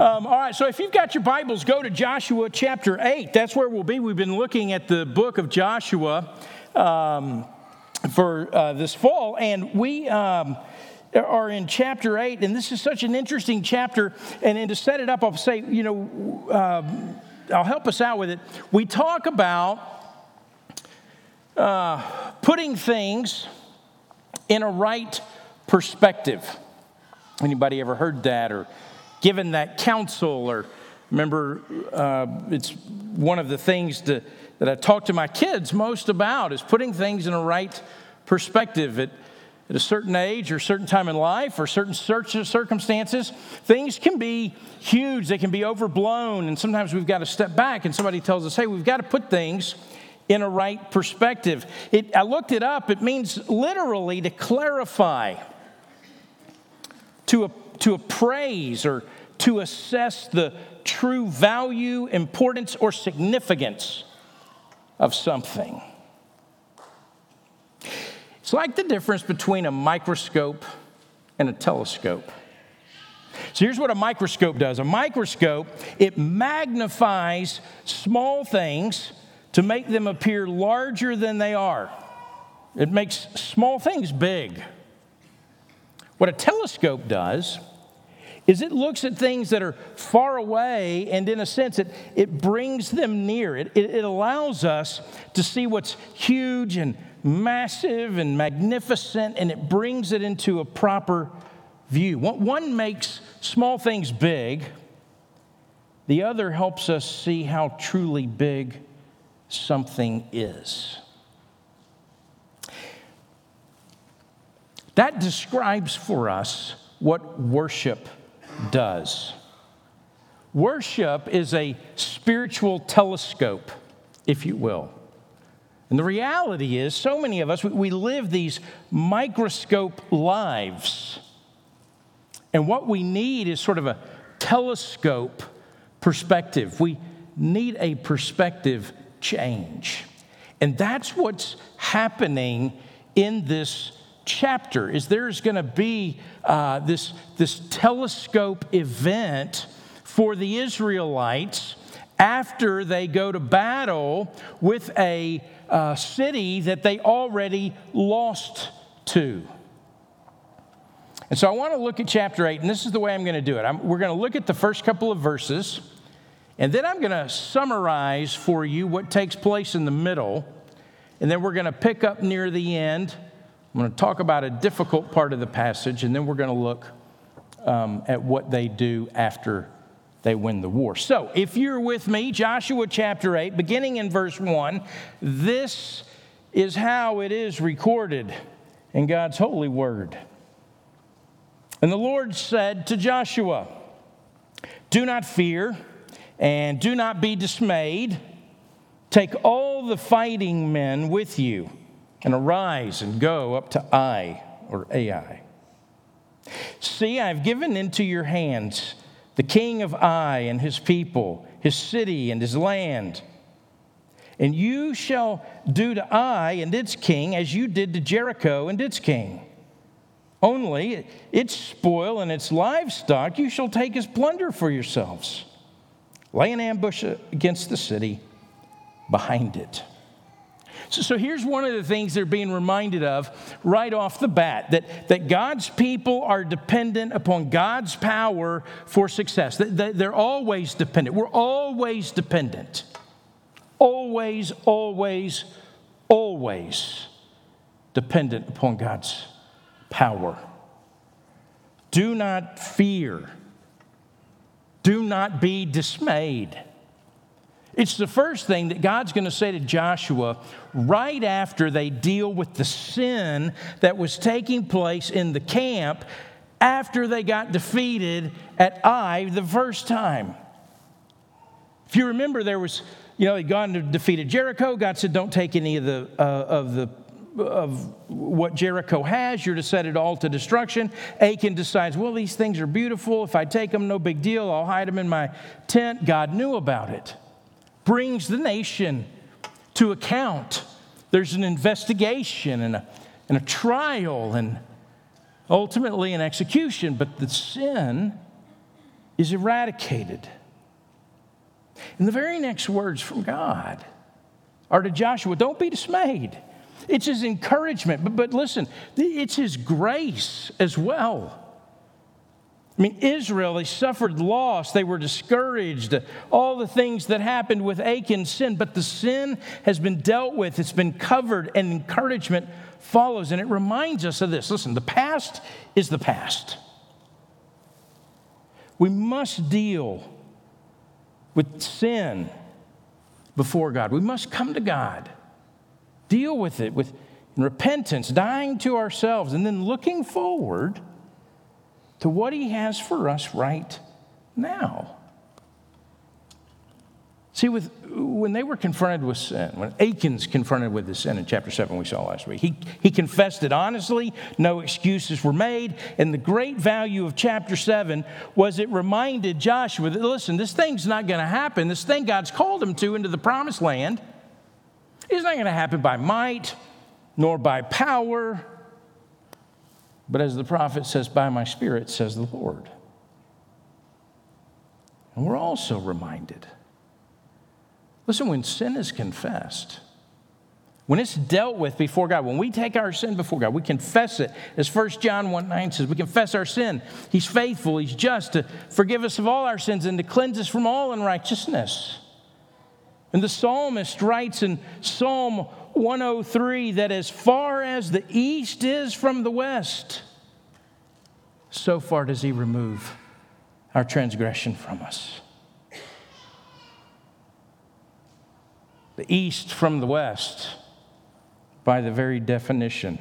Um, all right, so if you've got your Bibles, go to Joshua chapter 8. That's where we'll be. We've been looking at the book of Joshua um, for uh, this fall, and we. Um, are in chapter 8, and this is such an interesting chapter. And, to set it up, I'll say, you know, um, I'll help us out with it. We talk about uh, putting things in a right perspective. Anybody ever heard that or given that counsel or remember uh, it's one of the things to, that i talk to my kids most about is putting things in a right perspective. At, at a certain age or a certain time in life or certain circumstances things can be huge. They can be overblown. And sometimes we've got to step back and somebody tells us hey we've got to put things in a right perspective. It, i looked it up. It means literally to clarify to to appraise or to assess the true value, importance, or significance of something. It's like the difference between a microscope and a telescope. So here's what a microscope does. A microscope, it magnifies small things to make them appear larger than they are. It makes small things big. What a telescope does is it looks at things that are far away and in a sense it, it brings them near. It, it, it allows us to see what's huge and massive and magnificent and it brings it into a proper view. One makes small things big. The other helps us see how truly big something is. That describes for us what worship does. Worship is a spiritual telescope, if you will. And the reality is, so many of us, we live these microscope lives. And what we need is sort of a telescope perspective. We need a perspective change. And that's what's happening in this chapter is there's going to be uh, this, this telescope event for the Israelites after they go to battle with a uh, city that they already lost to. And so I want to look at chapter 8, and this is the way I'm going to do it. I'm, we're going to look at the first couple of verses, and then I'm going to summarize for you what takes place in the middle, and then we're going to pick up near the end I'm going to talk about a difficult part of the passage, and then we're going to look um, at what they do after they win the war. So, if you're with me, Joshua chapter 8, beginning in verse 1, this is how it is recorded in God's holy word. And the Lord said to Joshua, Do not fear and do not be dismayed. Take all the fighting men with you and arise and go up to Ai or Ai. See, I've given into your hands the king of Ai and his people, his city and his land. And you shall do to Ai and its king as you did to Jericho and its king. Only its spoil and its livestock you shall take as plunder for yourselves. Lay an ambush against the city behind it. So, so here's one of the things they're being reminded of right off the bat that, that God's people are dependent upon God's power for success. They're always dependent. We're always dependent. Always, always, always dependent upon God's power. Do not fear. Do not be dismayed. It's the first thing that God's going to say to Joshua right after they deal with the sin that was taking place in the camp after they got defeated at Ai the first time. If you remember, there was, you know, they'd gone to defeated Jericho. God said, Don't take any of the, uh, of the of what Jericho has, you're to set it all to destruction. Achan decides, well, these things are beautiful. If I take them, no big deal. I'll hide them in my tent. God knew about it brings the nation to account. There's an investigation and a, and a trial and ultimately an execution, but the sin is eradicated. And the very next words from God are to Joshua don't be dismayed. It's his encouragement, but, but listen, it's his grace as well. I mean, Israel, they suffered loss, they were discouraged, all the things that happened with Achan's sin, but the sin has been dealt with, it's been covered, and encouragement follows. And it reminds us of this listen, the past is the past. We must deal with sin before God. We must come to God, deal with it with repentance, dying to ourselves, and then looking forward to what He has for us right now. See, with, when they were confronted with sin, when Achan's confronted with the sin in chapter 7 we saw last week, he, he confessed it honestly, no excuses were made. And the great value of chapter 7 was it reminded Joshua that, listen, this thing's not going to happen. This thing God's called him to into the promised land is not going to happen by might nor by power, but as the prophet says, by my spirit, says the Lord. And we're also reminded listen, when sin is confessed, when it's dealt with before God, when we take our sin before God, we confess it. As 1 John 1 9 says, we confess our sin. He's faithful, He's just to forgive us of all our sins and to cleanse us from all unrighteousness. And the psalmist writes in Psalm 103 that as far as the east is from the west, so far does he remove our transgression from us. The east from the west, by the very definition,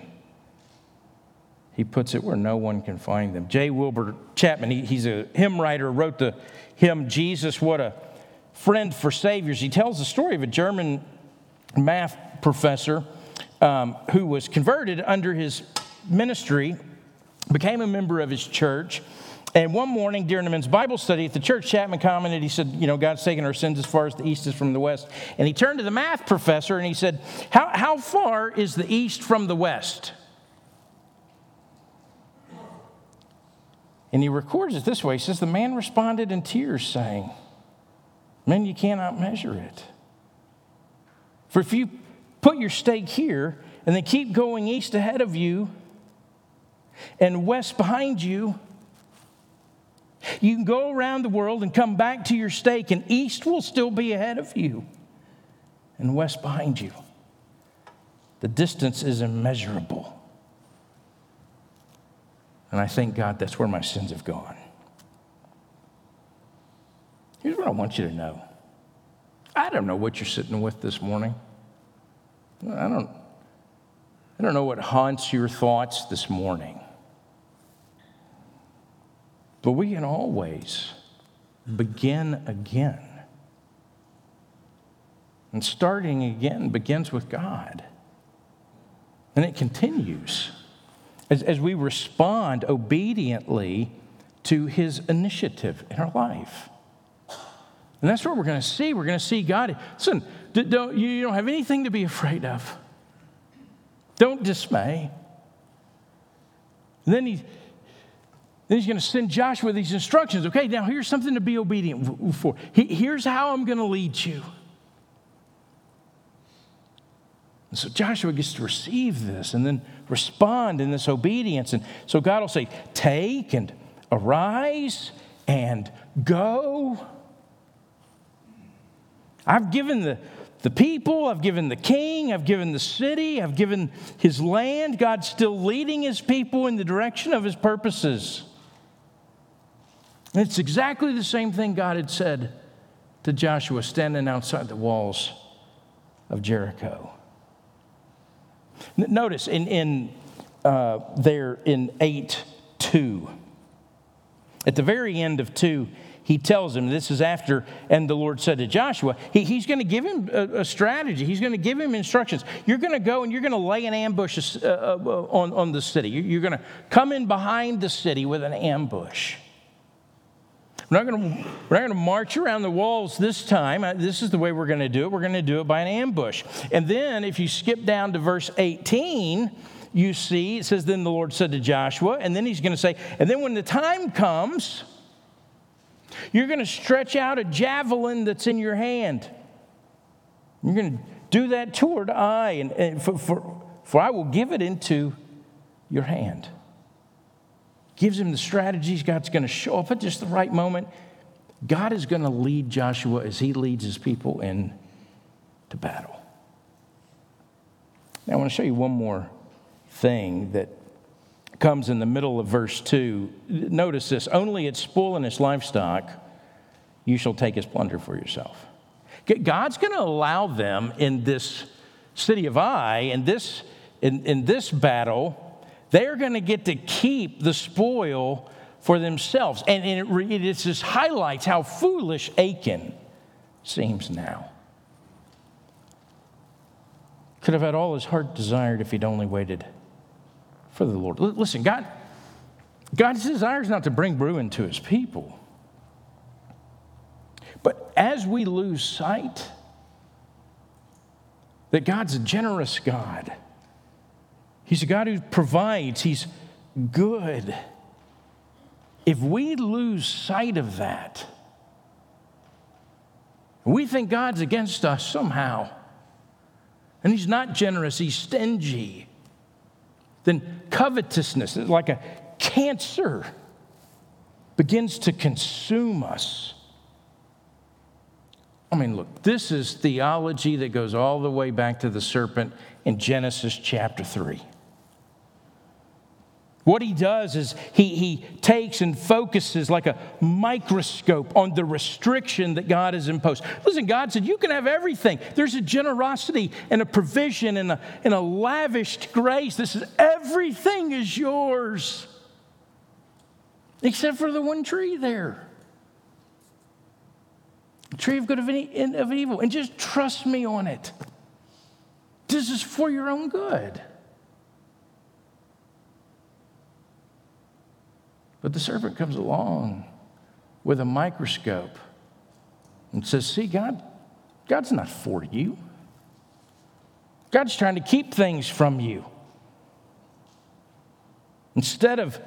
he puts it where no one can find them. J. Wilbur Chapman, he, he's a hymn writer, wrote the hymn, Jesus, What a Friend for Saviors. He tells the story of a German math professor um, who was converted under his ministry, became a member of his church. And one morning during the men's Bible study at the church, Chapman commented, he said, You know, God's taken our sins as far as the east is from the west. And he turned to the math professor and he said, How, how far is the east from the west? And he records it this way He says, The man responded in tears, saying, Man, you cannot measure it. For if you put your stake here and then keep going east ahead of you and west behind you, you can go around the world and come back to your stake, and east will still be ahead of you and west behind you. The distance is immeasurable. And I thank God that's where my sins have gone. Here's what I want you to know I don't know what you're sitting with this morning. I don't, I don't know what haunts your thoughts this morning. But we can always begin again. And starting again begins with God. And it continues as, as we respond obediently to his initiative in our life. And that's what we're going to see. We're going to see God. Listen, don't, you don't have anything to be afraid of. Don't dismay. And then, he, then he's going to send Joshua these instructions. Okay, now here's something to be obedient for. Here's how I'm going to lead you. And so Joshua gets to receive this and then respond in this obedience. And so God will say, Take and arise and go. I've given the, the people, I've given the king, I've given the city, I've given his land. God's still leading his people in the direction of his purposes. And it's exactly the same thing God had said to Joshua standing outside the walls of Jericho. Notice in, in uh, there in 8 2, at the very end of 2, he tells him, this is after, and the Lord said to Joshua, he, he's going to give him a, a, strategy. He's going to give him instructions. You're going to go and you're going to lay an ambush uh, uh, on, on the city. You're going to come in behind the city with an ambush. We're not, going to, march around the walls this time. Uh, this is the way we're going to do it. We're going to do it by an ambush. And then if you skip down to verse 18, you see it says, Then the Lord said to Joshua, and then he's going to say, And then when the time comes, You're going to stretch out a javelin that's in your hand. You're going to do that toward Ai, and, and for, for, for I will give it into your hand. Gives him the strategies. God's going to show up at just the right moment. God is going to lead Joshua as he leads his people into battle. Now, I want to show you one more thing that comes in the middle of verse 2. Notice this only its spoil and its livestock you shall take as plunder for yourself. God's going to allow them in this city of Ai, in this, in, in this battle, they're going to get to keep the spoil for themselves. And, and it, it just highlights how foolish Achan seems now. Could have had all his heart desired if he'd only waited for the Lord. L- listen, God, God's desire is not to bring ruin to his people. But as we lose sight that God's a generous God, He's a God who provides, He's good. If we lose sight of that, we think God's against us somehow, and He's not generous, He's stingy, then covetousness, like a cancer, begins to consume us. I mean, look, this is theology that goes all the way back to the serpent in Genesis chapter 3. What he does is he, he takes and focuses like a microscope on the restriction that God has imposed. Listen, God said, You can have everything. There's a generosity and a provision and a, and a lavished grace. This is everything is yours, except for the one tree there the tree of good of, any, of evil. And just trust me on it. This is for your own good. But the serpent comes along with a microscope and says, See, God, God's not for you. God's trying to keep things from you. Instead of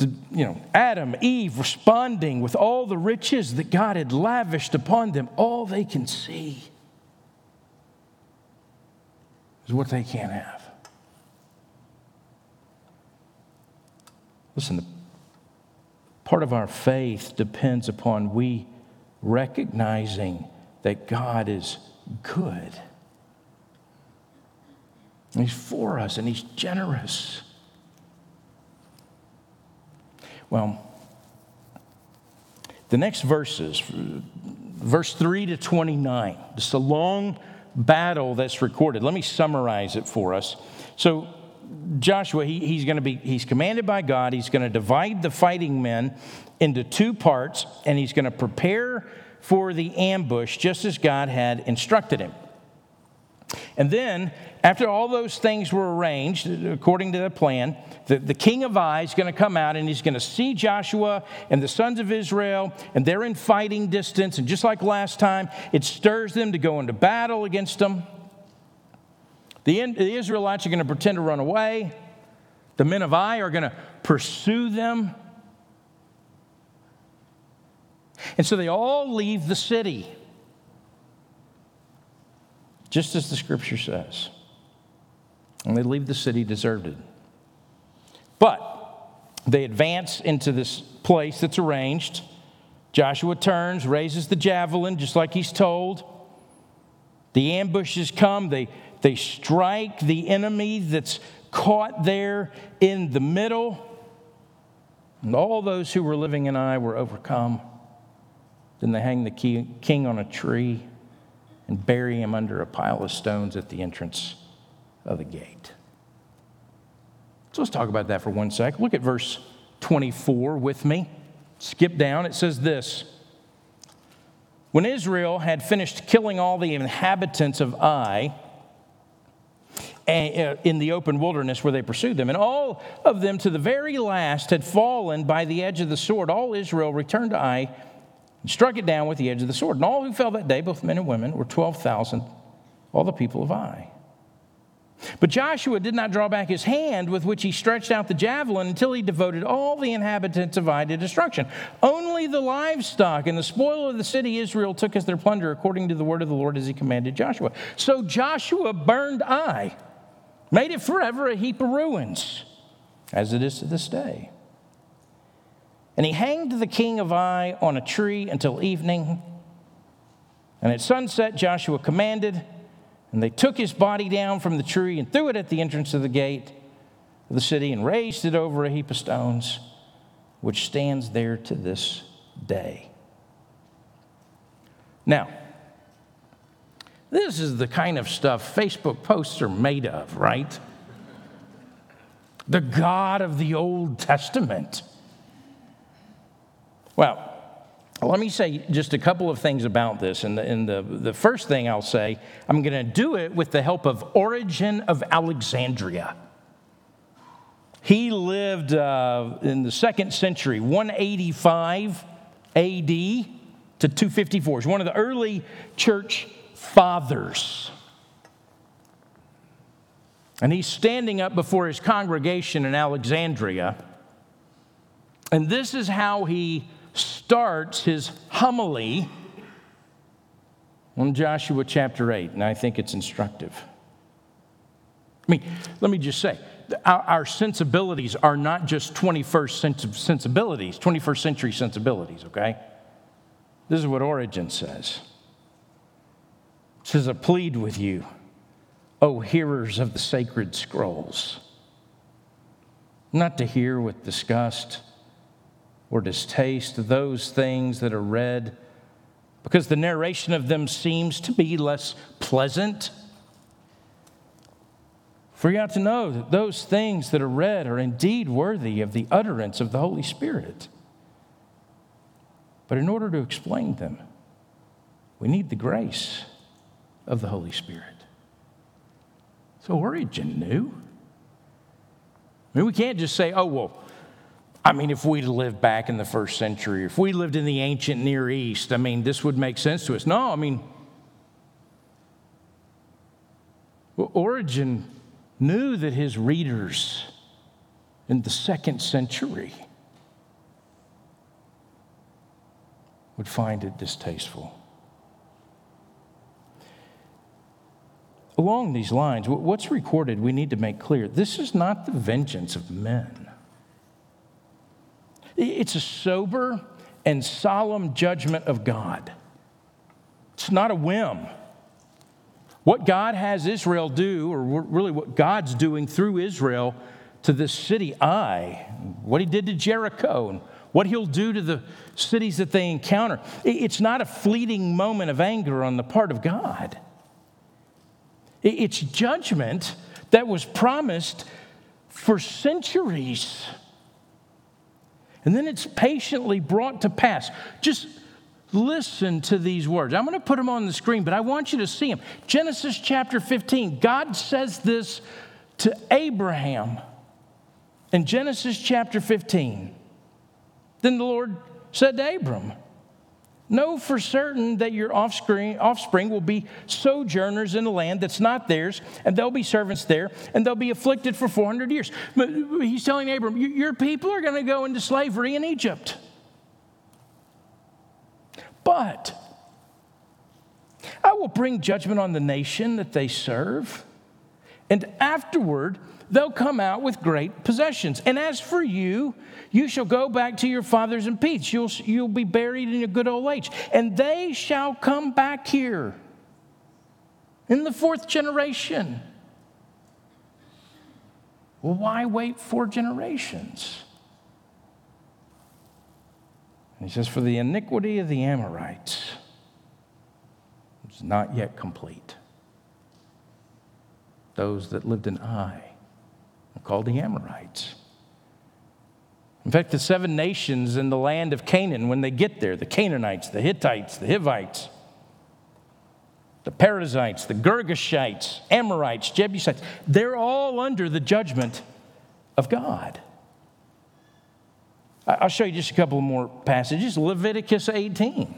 you know, Adam, Eve responding with all the riches that God had lavished upon them, all they can see is what they can't have. Listen, part of our faith depends upon we recognizing that God is good. And He's for us and He's generous. Well, the next verses, verse 3 to 29, just a long battle that's recorded. Let me summarize it for us. So, Joshua, he, he's going to be, he's commanded by God. He's going to divide the fighting men into two parts, and he's going to prepare for the ambush just as God had instructed him. And then, after all those things were arranged according to the plan, the, the king of Ai is going to come out and he's going to see Joshua and the sons of Israel, and they're in fighting distance. And just like last time, it stirs them to go into battle against them. The, the Israelites are going to pretend to run away. The men of Ai are going to pursue them. And so they all leave the city, just as the scripture says. And they leave the city deserted. But they advance into this place that's arranged. Joshua turns, raises the javelin, just like he's told. The ambushes come, they they strike the enemy that's caught there in the middle. And all those who were living in Ai were overcome. Then they hang the king on a tree and bury him under a pile of stones at the entrance of the gate. So let's talk about that for one sec. Look at verse 24 with me. Skip down. It says this When Israel had finished killing all the inhabitants of Ai, in the open wilderness where they pursued them. And all of them, to the very last, had fallen by the edge of the sword. All Israel returned to Ai and struck it down with the edge of the sword. And all who fell that day, both men and women, were 12,000, all the people of Ai. But Joshua did not draw back his hand with which he stretched out the javelin until he devoted all the inhabitants of Ai to destruction. Only the livestock and the spoil of the city Israel took as their plunder, according to the word of the Lord as he commanded Joshua. So Joshua burned Ai, made it forever a heap of ruins, as it is to this day. And he hanged the king of Ai on a tree until evening. And at sunset, Joshua commanded and they took his body down from the tree and threw it at the entrance of the gate of the city and raised it over a heap of stones, which stands there to this day. Now, this is the kind of stuff Facebook posts are made of, right? The God of the Old Testament. Well, let me say just a couple of things about this. And the, and the, the first thing I'll say, I'm going to do it with the help of Origen of Alexandria. He lived uh, in the second century, 185 AD to 254. He's one of the early church fathers. And he's standing up before his congregation in Alexandria. And this is how he starts his homily on Joshua chapter 8, and I think it's instructive. I mean, let me just say, our, our sensibilities are not just 21st century sensibilities, 21st century sensibilities, okay? This is what Origen says. It says, I plead with you, O hearers of the sacred scrolls, not to hear with disgust or distaste those things that are read because the narration of them seems to be less pleasant. For you ought to know that those things that are read are indeed worthy of the utterance of the Holy Spirit. But in order to explain them, we need the grace of the Holy Spirit. So Origen knew. I mean, we can't just say, oh, well, I mean, if we'd lived back in the first century, if we lived in the ancient Near East, I mean, this would make sense to us. No, I mean, Origen knew that his readers in the second century would find it distasteful. Along these lines, what's recorded, we need to make clear this is not the vengeance of men. It's a sober and solemn judgment of God. It's not a whim. What God has Israel do, or really what God's doing through Israel to this city, Ai, what he did to Jericho, and what he'll do to the cities that they encounter, it's not a fleeting moment of anger on the part of God. It's judgment that was promised for centuries and then it's patiently brought to pass. Just listen to these words. I'm going to put them on the screen, but I want you to see them. Genesis chapter 15, God says this to Abraham in Genesis chapter 15. Then the Lord said to Abram, Know for certain that your offspring, offspring will be sojourners in a land that's not theirs, and they'll be servants there, and they'll be afflicted for 400 years. But he's telling Abram, Your people are going to go into slavery in Egypt. But I will bring judgment on the nation that they serve, and afterward, they'll come out with great possessions. And as for you, you shall go back to your fathers in peace. You'll, you'll be buried in a good old age. And they shall come back here in the fourth generation. Well, why wait four generations? And he says, For the iniquity of the Amorites is not yet complete. Those that lived in Ai called the Amorites. In fact, the seven nations in the land of Canaan, when they get there, the Canaanites, the Hittites, the Hivites, the Perizzites, the Girgashites, Amorites, Jebusites, they're all under the judgment of God. I'll show you just a couple more passages. Leviticus 18.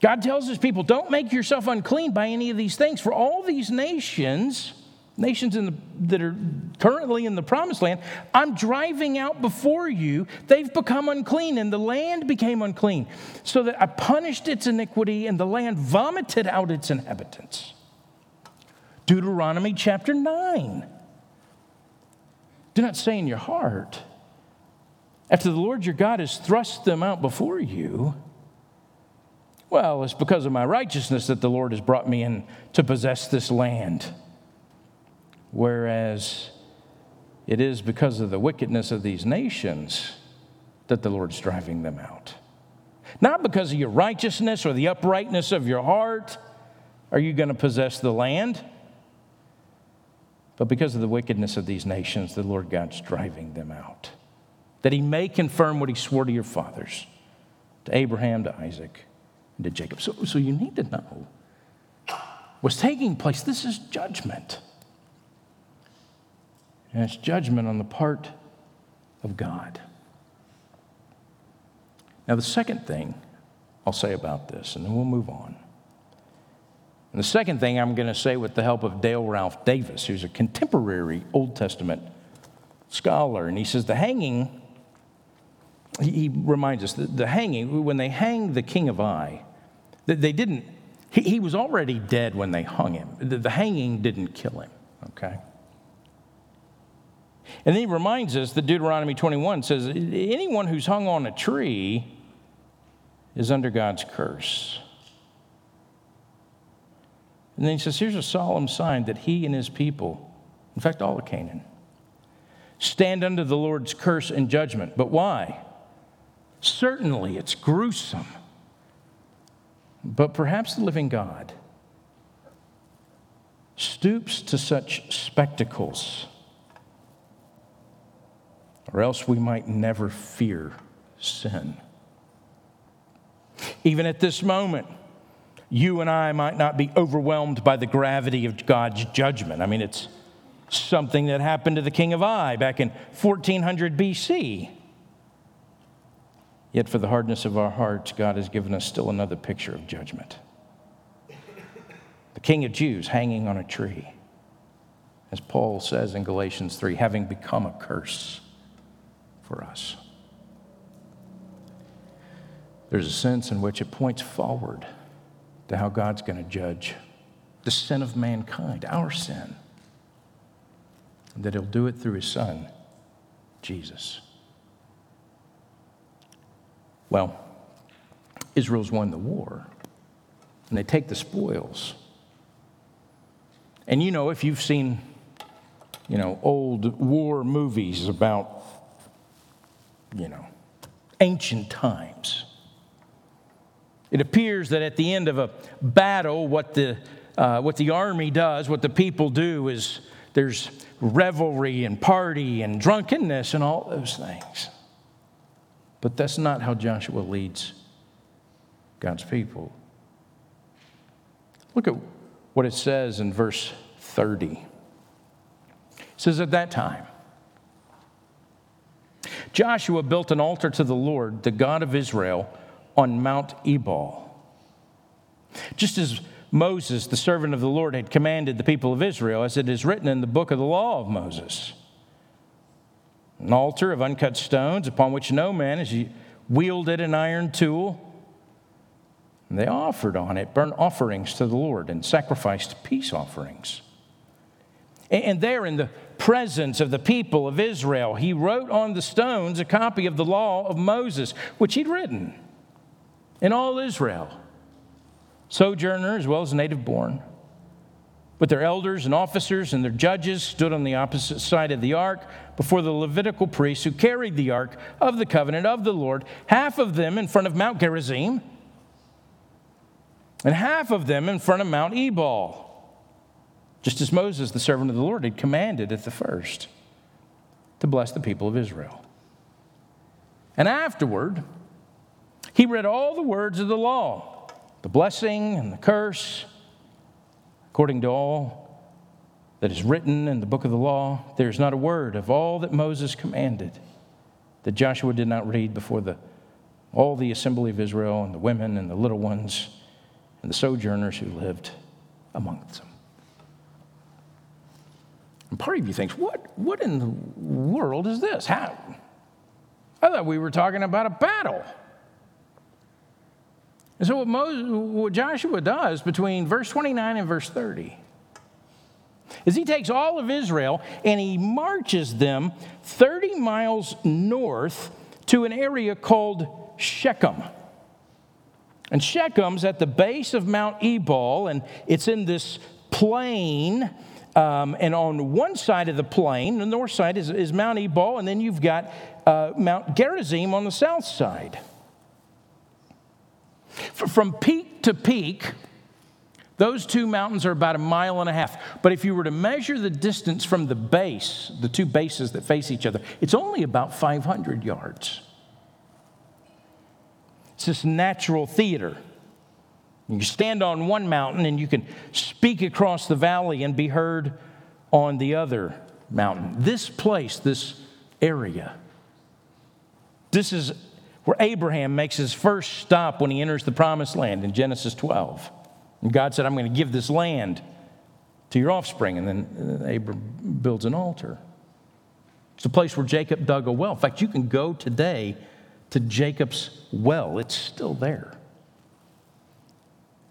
God tells his people, don't make yourself unclean by any of these things, for all these nations, nations the, that are currently in the promised land, I'm driving out before you. They've become unclean, and the land became unclean, so that I punished its iniquity, and the land vomited out its inhabitants. Deuteronomy chapter 9. Do not say in your heart, after the Lord your God has thrust them out before you, well, it's because of my righteousness that the Lord has brought me in to possess this land. Whereas it is because of the wickedness of these nations that the Lord's driving them out. Not because of your righteousness or the uprightness of your heart are you going to possess the land, but because of the wickedness of these nations, the Lord God's driving them out. That he may confirm what he swore to your fathers, to Abraham, to Isaac, and to Jacob. So, so you need to know what's taking place. This is judgment. And it's judgment on the part of God. Now, the second thing I'll say about this, and then we'll move on. And the second thing I'm going to say with the help of Dale Ralph Davis, who's a contemporary Old Testament scholar, and he says the hanging, he reminds us that the hanging, when they hang the king of Ai, they didn't, he, was already dead when they hung him. The hanging didn't kill him, okay? And then he reminds us that Deuteronomy 21 says anyone who's hung on a tree is under God's curse. And then he says, here's a solemn sign that he and his people, in fact, all of Canaan, stand under the Lord's curse and judgment. But why? Certainly it's gruesome. But perhaps the living God stoops to such spectacles, or else we might never fear sin. Even at this moment, you and I might not be overwhelmed by the gravity of God's judgment. I mean, it's something that happened to the king of Ai back in 1400 BC. Yet, for the hardness of our hearts, God has given us still another picture of judgment. The King of Jews hanging on a tree, as Paul says in Galatians 3, having become a curse for us. There's a sense in which it points forward to how God's going to judge the sin of mankind, our sin, and that He'll do it through His Son, Jesus. Well, Israel's won the war, and they take the spoils. And you know, if you've seen, you know, old war movies about, you know, ancient times, it appears that at the end of a battle, what the, uh, what the army does, what the people do is there's revelry and party and drunkenness and all those things. But that's not how Joshua leads God's people. Look at what it says in verse 30. It says, At that time, Joshua built an altar to the Lord, the God of Israel, on Mount Ebal. Just as Moses, the servant of the Lord, had commanded the people of Israel, as it is written in the book of the law of Moses an altar of uncut stones upon which no man has wielded an iron tool. And they offered on it burnt offerings to the Lord and sacrificed peace offerings. And there, in the presence of the people of Israel, he wrote on the stones a copy of the law of Moses, which he'd written in all Israel, sojourner as well as native born. But their elders and officers and their judges stood on the opposite side of the ark before the Levitical priests who carried the ark of the covenant of the Lord, half of them in front of Mount Gerizim, and half of them in front of Mount Ebal, just as Moses, the servant of the Lord, had commanded at the first to bless the people of Israel. And afterward, he read all the words of the law, the blessing and the curse According to all that is written in the book of the law, there is not a word of all that Moses commanded that Joshua did not read before the, all the assembly of Israel and the women and the little ones and the sojourners who lived amongst them. And part of you thinks, what, what in the world is this? How? I thought we were talking about a battle. And so, what, Moses, what Joshua does between verse 29 and verse 30 is he takes all of Israel and he marches them 30 miles north to an area called Shechem. And Shechem's at the base of Mount Ebal, and it's in this plain. Um, and on one side of the plain, the north side, is, is Mount Ebal, and then you've got uh, Mount Gerizim on the south side. From peak to peak, those two mountains are about a mile and a half. But if you were to measure the distance from the base, the two bases that face each other, it's only about 500 yards. It's this natural theater. You stand on one mountain and you can speak across the valley and be heard on the other mountain. This place, this area, this is where Abraham makes his first stop when he enters the promised land in Genesis 12. And God said, I'm going to give this land to your offspring. And then uh, Abraham builds an altar. It's the place where Jacob dug a well. In fact, you can go today to Jacob's well, it's still there.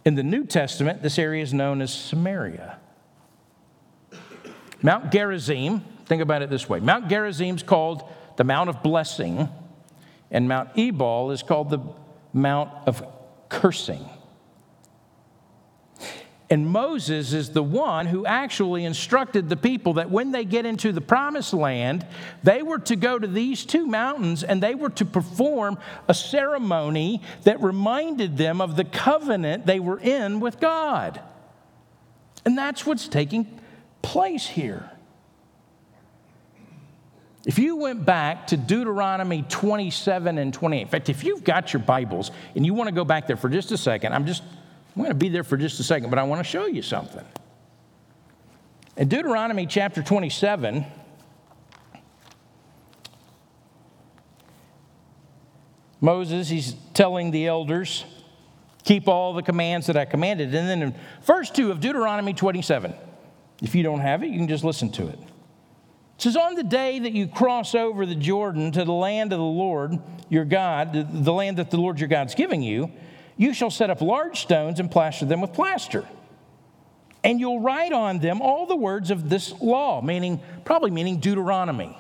In the New Testament, this area is known as Samaria. Mount Gerizim, think about it this way Mount Gerizim is called the Mount of Blessing and Mount Ebal is called the Mount of Cursing. And Moses is the one who actually instructed the people that when they get into the promised land, they were to go to these two mountains and they were to perform a ceremony that reminded them of the covenant they were in with God. And that's what's taking place here. If you went back to Deuteronomy 27 and 28, in fact, if you've got your Bibles and you want to go back there for just a second, I'm just, I'm going to be there for just a second, but I want to show you something. In Deuteronomy chapter 27, Moses, he's telling the elders, keep all the commands that I commanded. And then in verse 2 of Deuteronomy 27, if you don't have it, you can just listen to it. It says, On the day that you cross over the Jordan to the land of the Lord your God, the land that the Lord your God's giving you, you shall set up large stones and plaster them with plaster. And you'll write on them all the words of this law, meaning, probably meaning Deuteronomy,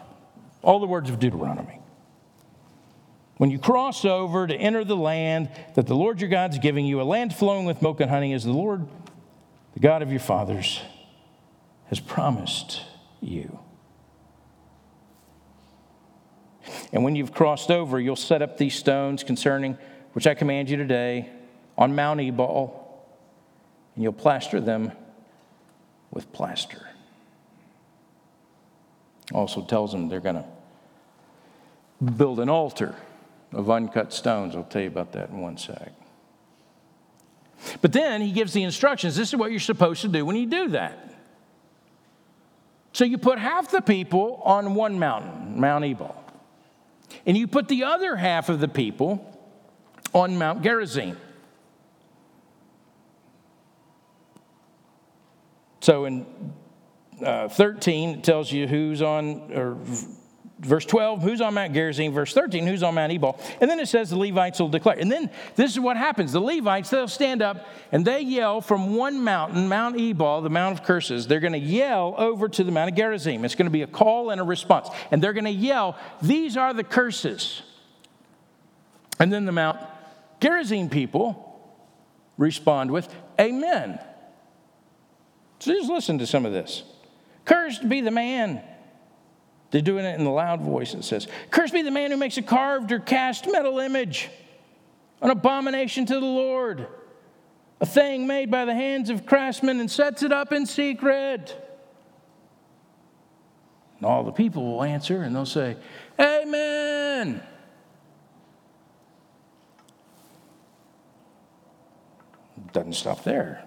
all the words of Deuteronomy. When you cross over to enter the land that the Lord your God's giving you, a land flowing with milk and honey, as the Lord, the God of your fathers, has promised you. And when you've crossed over, you'll set up these stones concerning which I command you today on Mount Ebal, and you'll plaster them with plaster. Also tells them they're going to build an altar of uncut stones. I'll tell you about that in one sec. But then he gives the instructions this is what you're supposed to do when you do that. So you put half the people on one mountain, Mount Ebal. And you put the other half of the people on Mount Gerizim. So in uh, 13, it tells you who's on, or verse 12, who's on Mount Gerizim, verse 13, who's on Mount Ebal. And then it says the Levites will declare. And then this is what happens. The Levites, they'll stand up and they yell from one mountain, Mount Ebal, the Mount of Curses, they're going to yell over to the Mount of Gerizim. It's going to be a call and a response. And they're going to yell, These are the curses. And then the Mount Gerizim people respond with, Amen. So just listen to some of this. Cursed be the man they're doing it in the loud voice. It says, Cursed be the man who makes a carved or cast metal image, an abomination to the Lord, a thing made by the hands of craftsmen and sets it up in secret. And all the people will answer and they'll say, Amen. Doesn't stop there.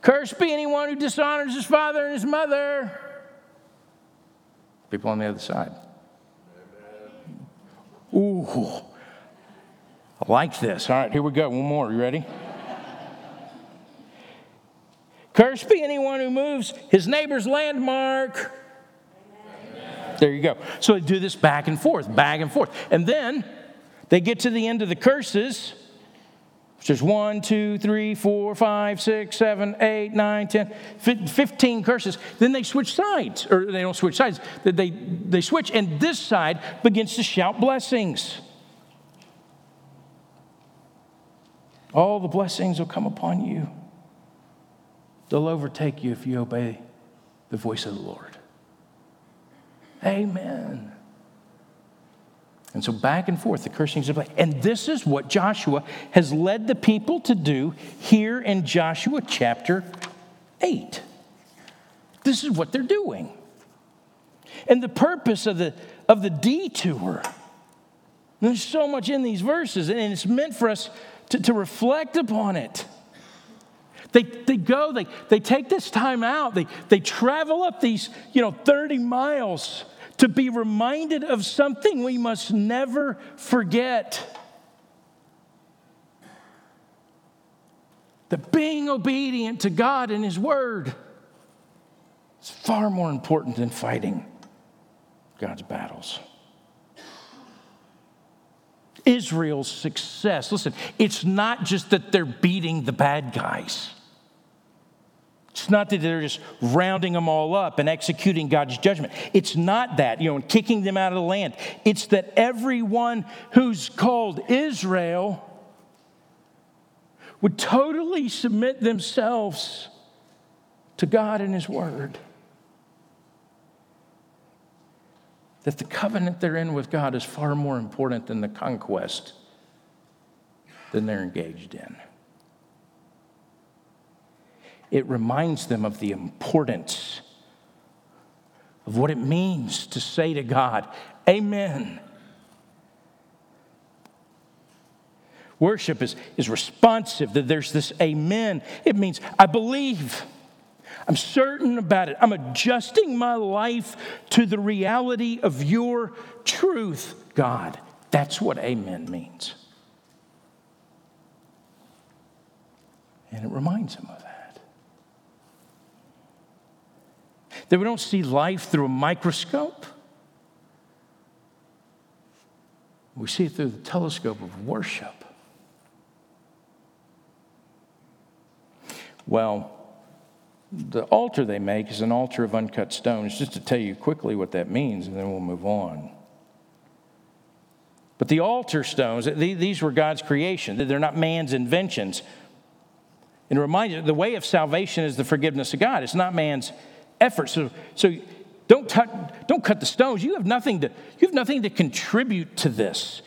Cursed be anyone who dishonors his father and his mother People on the other side. Ooh, I like this. All right, here we go. One more. You ready? Cursed be anyone who moves his neighbor's landmark. There you go. So they do this back and forth, back and forth. And then they get to the end of the curses, is 1, 2, 3, 4, 5, 6, 7, 8, 9, 10, 15 curses. Then they switch sides, or they don't switch sides, they, they switch, and this side begins to shout blessings. All the blessings will come upon you. They'll overtake you if you obey the voice of the Lord. Amen. And so back and forth, the cursings of And this is what Joshua has led the people to do here in Joshua chapter 8. This is what they're doing. And the purpose of the, of the detour, there's so much in these verses, and it's meant for us to, to reflect upon it. They, they go, they, they take this time out, they, they travel up these, you know, 30 miles to be reminded of something we must never forget. That being obedient to God and His Word is far more important than fighting God's battles. Israel's success. Listen, it's not just that they're beating the bad guys. It's not that they're just rounding them all up and executing God's judgment. It's not that, you know, and kicking them out of the land. It's that everyone who's called Israel would totally submit themselves to God and His Word. that the covenant they're in with God is far more important than the conquest than they're engaged in. It reminds them of the importance of what it means to say to God, Amen. Worship is, is responsive, that there's this amen. It means, I believe. I'm certain about it. I'm adjusting my life to the reality of your truth, God. That's what amen means. And it reminds him of that. That we don't see life through a microscope, we see it through the telescope of worship. Well, the altar they make is an altar of uncut stones, just to tell you quickly what that means, and then we'll move on. But the altar stones, these were God's creation, they're not man's inventions. And remind you, the way of salvation is the forgiveness of God, it's not man's effort. So, so don't, cut, don't cut the stones. You have, nothing to, you have nothing to contribute to this.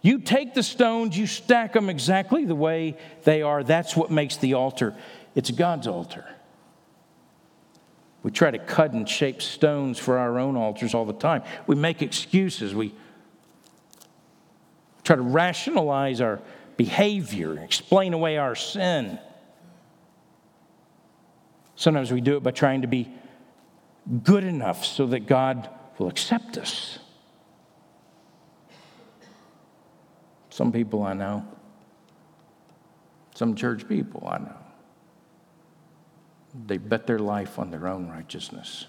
You take the stones, you stack them exactly the way they are. That's what makes the altar. It's God's altar. We try to cut and shape stones for our own altars all the time. We make excuses. We try to rationalize our behavior, explain away our sin. Sometimes we do it by trying to be good enough so that God will accept us. Some people I know, some church people I know, they bet their life on their own righteousness,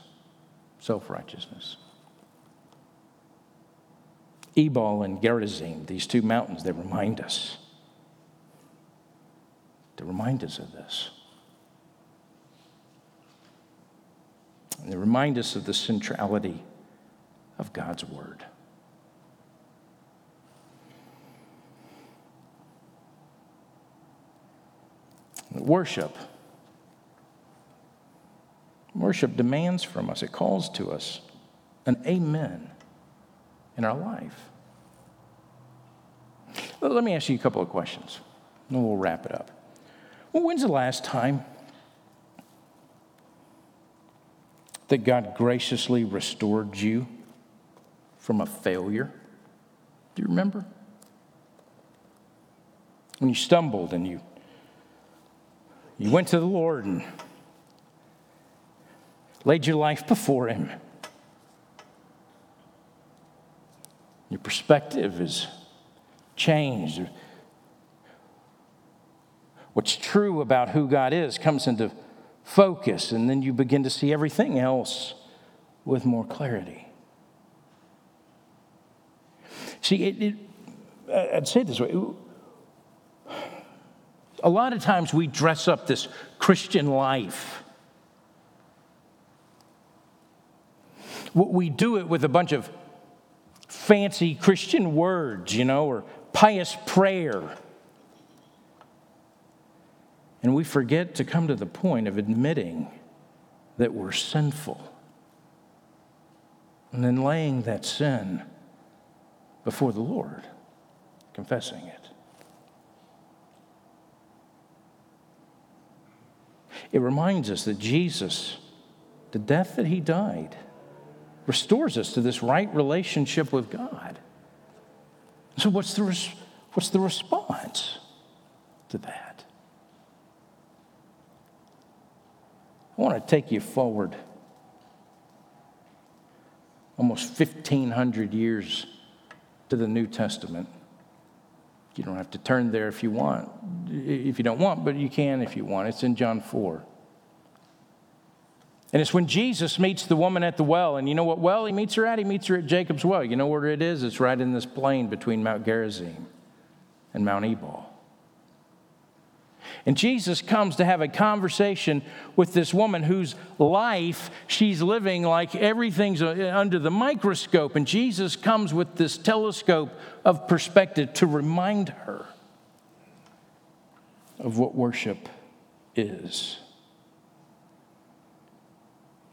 self righteousness. Ebal and Gerizim, these two mountains, they remind us. They remind us of this. And they remind us of the centrality of God's Word. Worship Worship demands from us, it calls to us an amen in our life. Let me ask you a couple of questions, and we'll wrap it up. When's the last time that God graciously restored you from a failure? Do you remember? When you stumbled and you, you went to the Lord and laid your life before Him. Your perspective is changed. what's true about who God is comes into focus, and then you begin to see everything else with more clarity. See, it, it, I'd say this way a lot of times we dress up this Christian life. We do it with a bunch of fancy Christian words, you know, or pious prayer. And we forget to come to the point of admitting that we're sinful and then laying that sin before the Lord, confessing it. It reminds us that Jesus, the death that he died, restores us to this right relationship with God. So, what's the, res- what's the response to that? I want to take you forward almost 1,500 years to the New Testament. You don't have to turn there if you want, if you don't want, but you can if you want. It's in John 4. And it's when Jesus meets the woman at the well. And you know what well he meets her at? He meets her at Jacob's well. You know where it is? It's right in this plain between Mount Gerizim and Mount Ebal. And Jesus comes to have a conversation with this woman whose life she's living like everything's uh, under the microscope. And Jesus comes with this telescope of perspective to remind her of what worship is.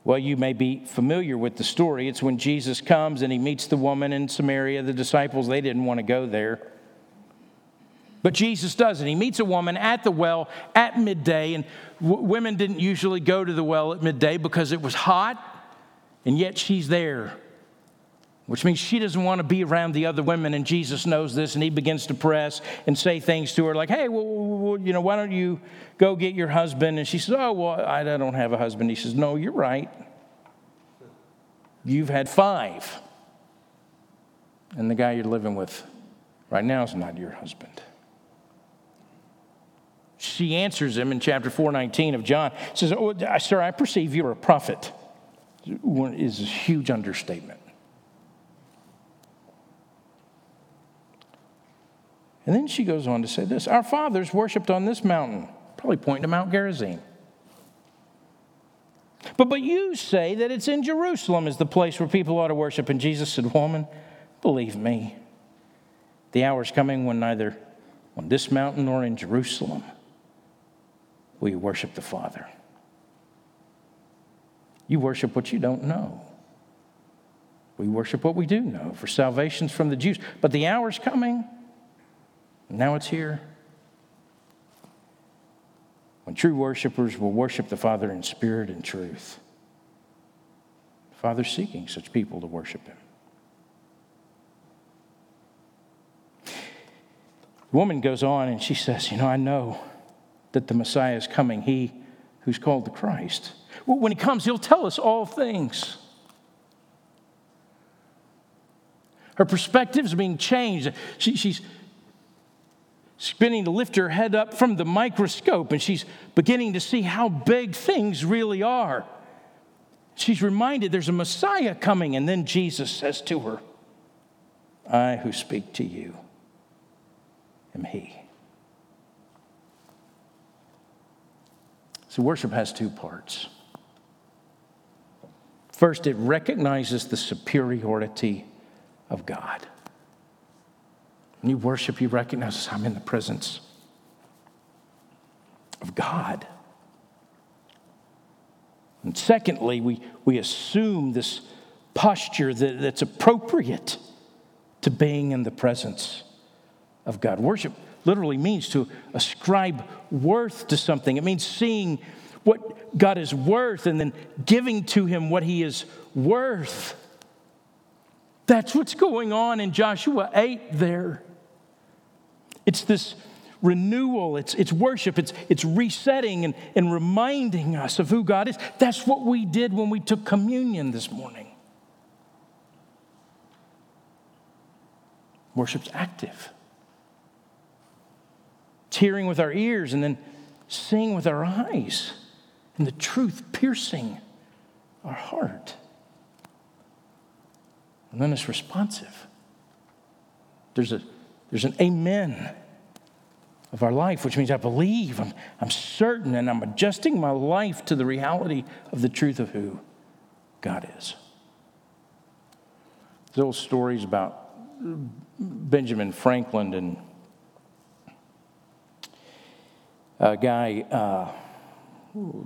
Well, you may be familiar with the story. It's when Jesus comes and he meets the woman in Samaria. The disciples, they didn't want to go there. But Jesus does, and he meets a woman at the well at midday. And w- women didn't usually go to the well at midday because it was hot, and yet she's there, which means she doesn't want to be around the other women. And Jesus knows this, and he begins to press and say things to her like, "Hey, well, well, you know, why don't you go get your husband?" And she says, "Oh, well, I don't have a husband." He says, "No, you're right. You've had five, and the guy you're living with right now is not your husband." She answers him in chapter 419 of John. Says, oh, Sir, I perceive you're a prophet. Is a huge understatement. And then she goes on to say this Our fathers worshiped on this mountain, probably pointing to Mount Gerizim. But, but you say that it's in Jerusalem is the place where people ought to worship. And Jesus said, Woman, believe me, the hour is coming when neither on this mountain nor in Jerusalem we worship the Father. You worship what you don't know. We worship what we do know, for salvation's from the Jews. But the hour's coming, now it's here, when true worshipers will worship the Father in spirit and truth. The Father's seeking such people to worship Him. The woman goes on and she says, You know, I know that the Messiah is coming, he who's called the Christ. When he comes, he'll tell us all things. Her perspective is being changed. She, she's spinning to lift her head up from the microscope and she's beginning to see how big things really are. She's reminded there's a Messiah coming, and then Jesus says to her, I who speak to you am He. So, worship has two parts. First, it recognizes the superiority of God. When you worship, you recognize I'm in the presence of God. And secondly, we, we assume this posture that, that's appropriate to being in the presence of God. Worship literally means to ascribe worth to something. It means seeing what God is worth and then giving to Him what He is worth. That's what's going on in Joshua 8 there. It's this renewal, it's, it's worship, it's, it's resetting and, and reminding us of who God is. That's what we did when we took communion this morning. Worship's active. Hearing with our ears, and then seeing with our eyes, and the truth piercing our heart. And then it's responsive. There's, a, there's an amen of our life, which means I believe, I'm, I'm certain, and I'm adjusting my life to the reality of the truth of who God is. Old stories about Benjamin Franklin and a guy, uh,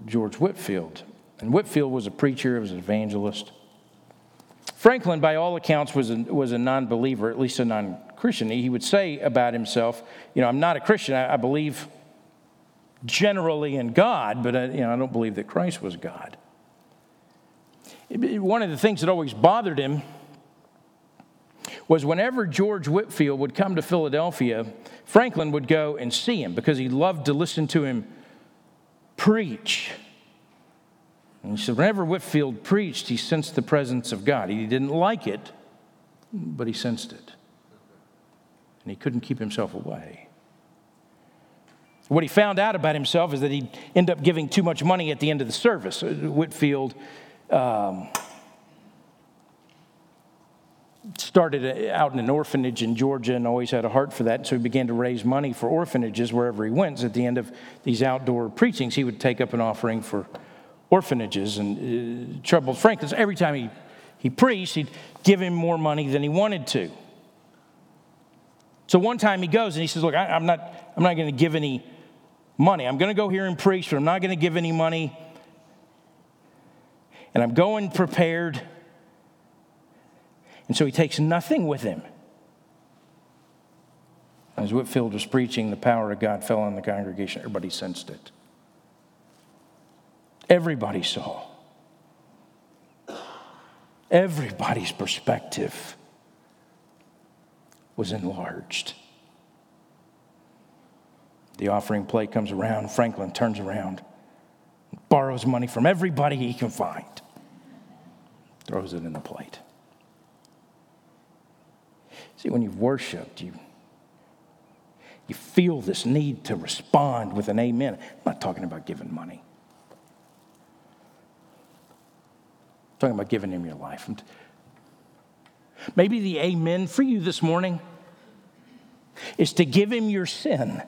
George Whitefield. And Whitefield was a preacher, he was an evangelist. Franklin, by all accounts, was a, was a non believer, at least a non Christian. He would say about himself, You know, I'm not a Christian. I, I believe generally in God, but I, you know, I don't believe that Christ was God. One of the things that always bothered him was whenever George Whitefield would come to Philadelphia, Franklin would go and see him because he loved to listen to him preach. And he said, whenever Whitefield preached, he sensed the presence of God. He didn't like it, but he sensed it. And he couldn't keep himself away. What he found out about himself is that he'd end up giving too much money at the end of the service. Whitefield um, started out in an orphanage in Georgia and always had a heart for that. So he began to raise money for orphanages wherever he went. So at the end of these outdoor preachings, he would take up an offering for orphanages and uh, troubled Franklin. So every time he, he preached, he'd give him more money than he wanted to. So one time he goes and he says, Look, I, I'm not, I'm not going to give any money. I'm going to go here and preach, but I'm not going to give any money. And I'm going prepared and so he takes nothing with him. As Whitefield was preaching, the power of God fell on the congregation. Everybody sensed it. Everybody saw. Everybody's perspective was enlarged. The offering plate comes around. Franklin turns around, borrows money from everybody he can find, throws it in the plate. See, when you've worshiped, you, you feel this need to respond with an amen. I'm not talking about giving money. I'm talking about giving him your life. Maybe the amen for you this morning is to give him your sin.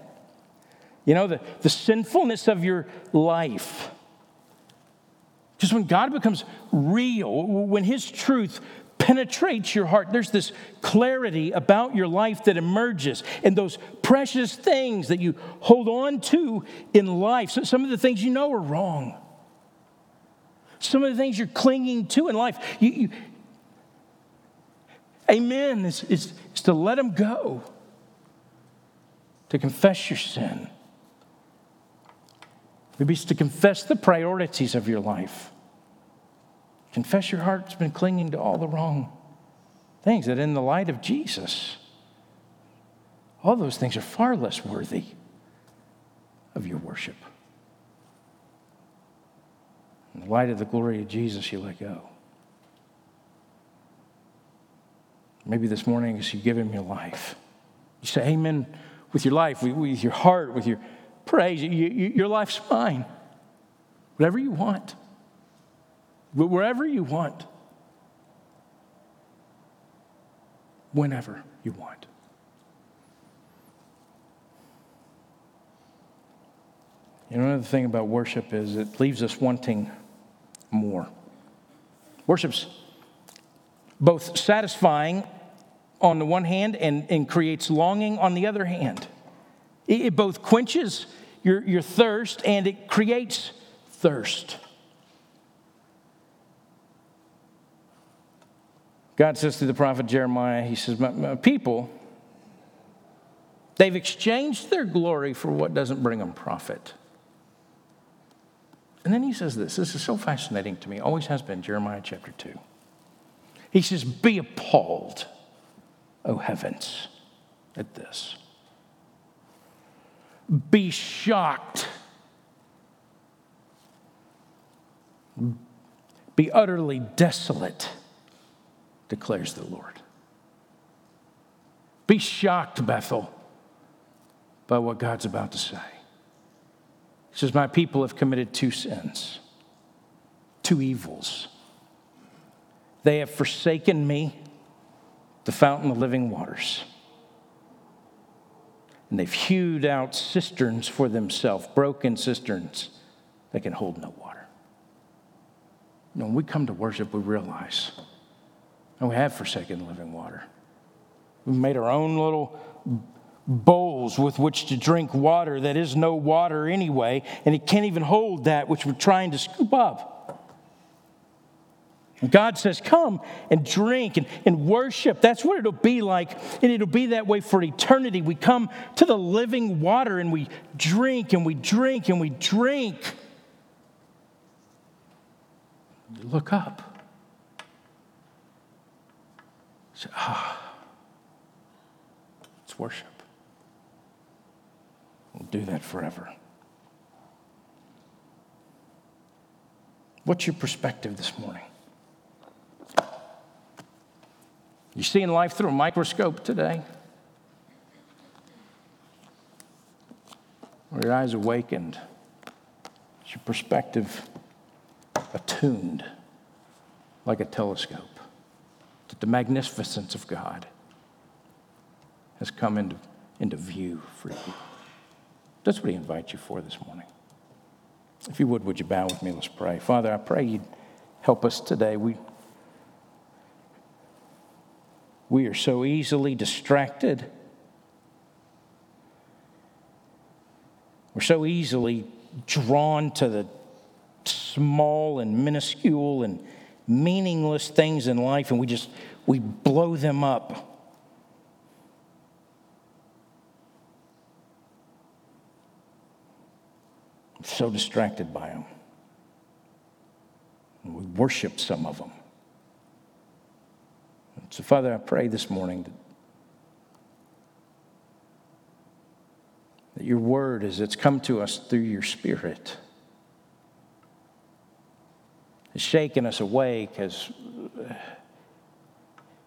You know, the, the sinfulness of your life. Just when God becomes real, when his truth penetrates your heart. There's this clarity about your life that emerges, and those precious things that you hold on to in life. So some of the things you know are wrong. Some of the things you're clinging to in life. You, you, amen is, is, is to let them go, to confess your sin. Maybe it's to confess the priorities of your life. Confess your heart's been clinging to all the wrong things, that in the light of Jesus, all those things are far less worthy of your worship. In the light of the glory of Jesus, you let go. Maybe this morning, as you give Him your life, you say, Amen with your life, with your heart, with your praise. Your life's mine. Whatever you want wherever you want, whenever you want. You know, another thing about worship is it leaves us wanting more. Worship's both satisfying on the one hand and, and creates longing on the other hand. It, it both quenches your, your thirst and it creates thirst. God says to the prophet Jeremiah, He says, My, my people, they've exchanged their glory for what doesn't bring them profit. And then he says this this is so fascinating to me, always has been, Jeremiah chapter 2. He says, Be appalled, O heavens, at this. Be shocked. Be utterly desolate declares the Lord. Be shocked, Bethel. by what God's about to say. He says, My people have committed two sins, two evils. They have forsaken me, the fountain of living waters. And they've hewed out cisterns for themselves, broken cisterns that can hold no water. When we come to worship, we realize, and we have forsaken living water. We've made our own little bowls with which to drink water that is no water anyway, and it can't even hold that which we're trying to scoop up. And God says, Come and drink and, and worship. That's what it'll be like. And it'll be that way for eternity. We come to the living water and we drink and we drink and we drink. You look up. Ah, it's worship. We'll do that forever. What's your perspective this morning? You're seeing life through a microscope today? Or your eyes awakened? Is your perspective attuned like a telescope that the magnificence of God has come into, into view for you? That's what He invites you for this morning. If you would, would you bow with me? Let's pray. Father, I pray you'd help us today. We We are so easily distracted. We're so easily drawn to the small and minuscule and meaningless things in life, and we just we blow them up. I'm so distracted by them. we worship some of them. So, Father, I pray this morning that, that your word, as it's come to us through your spirit, shaken us awake, has uh,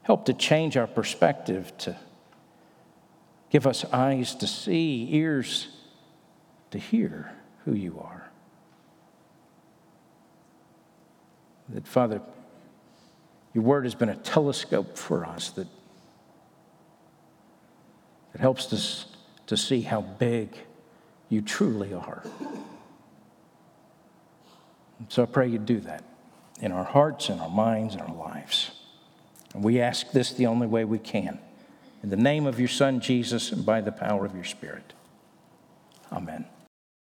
helped to change our perspective, to give us eyes to see, ears to hear who you are. That, Father, your word has been a telescope for us that, that helps us to see how big you truly are. So I pray you do that in our hearts, in our minds, in our lives. And we ask this the only way we can. In the name of your Son, Jesus, and by the power of your Spirit. Amen.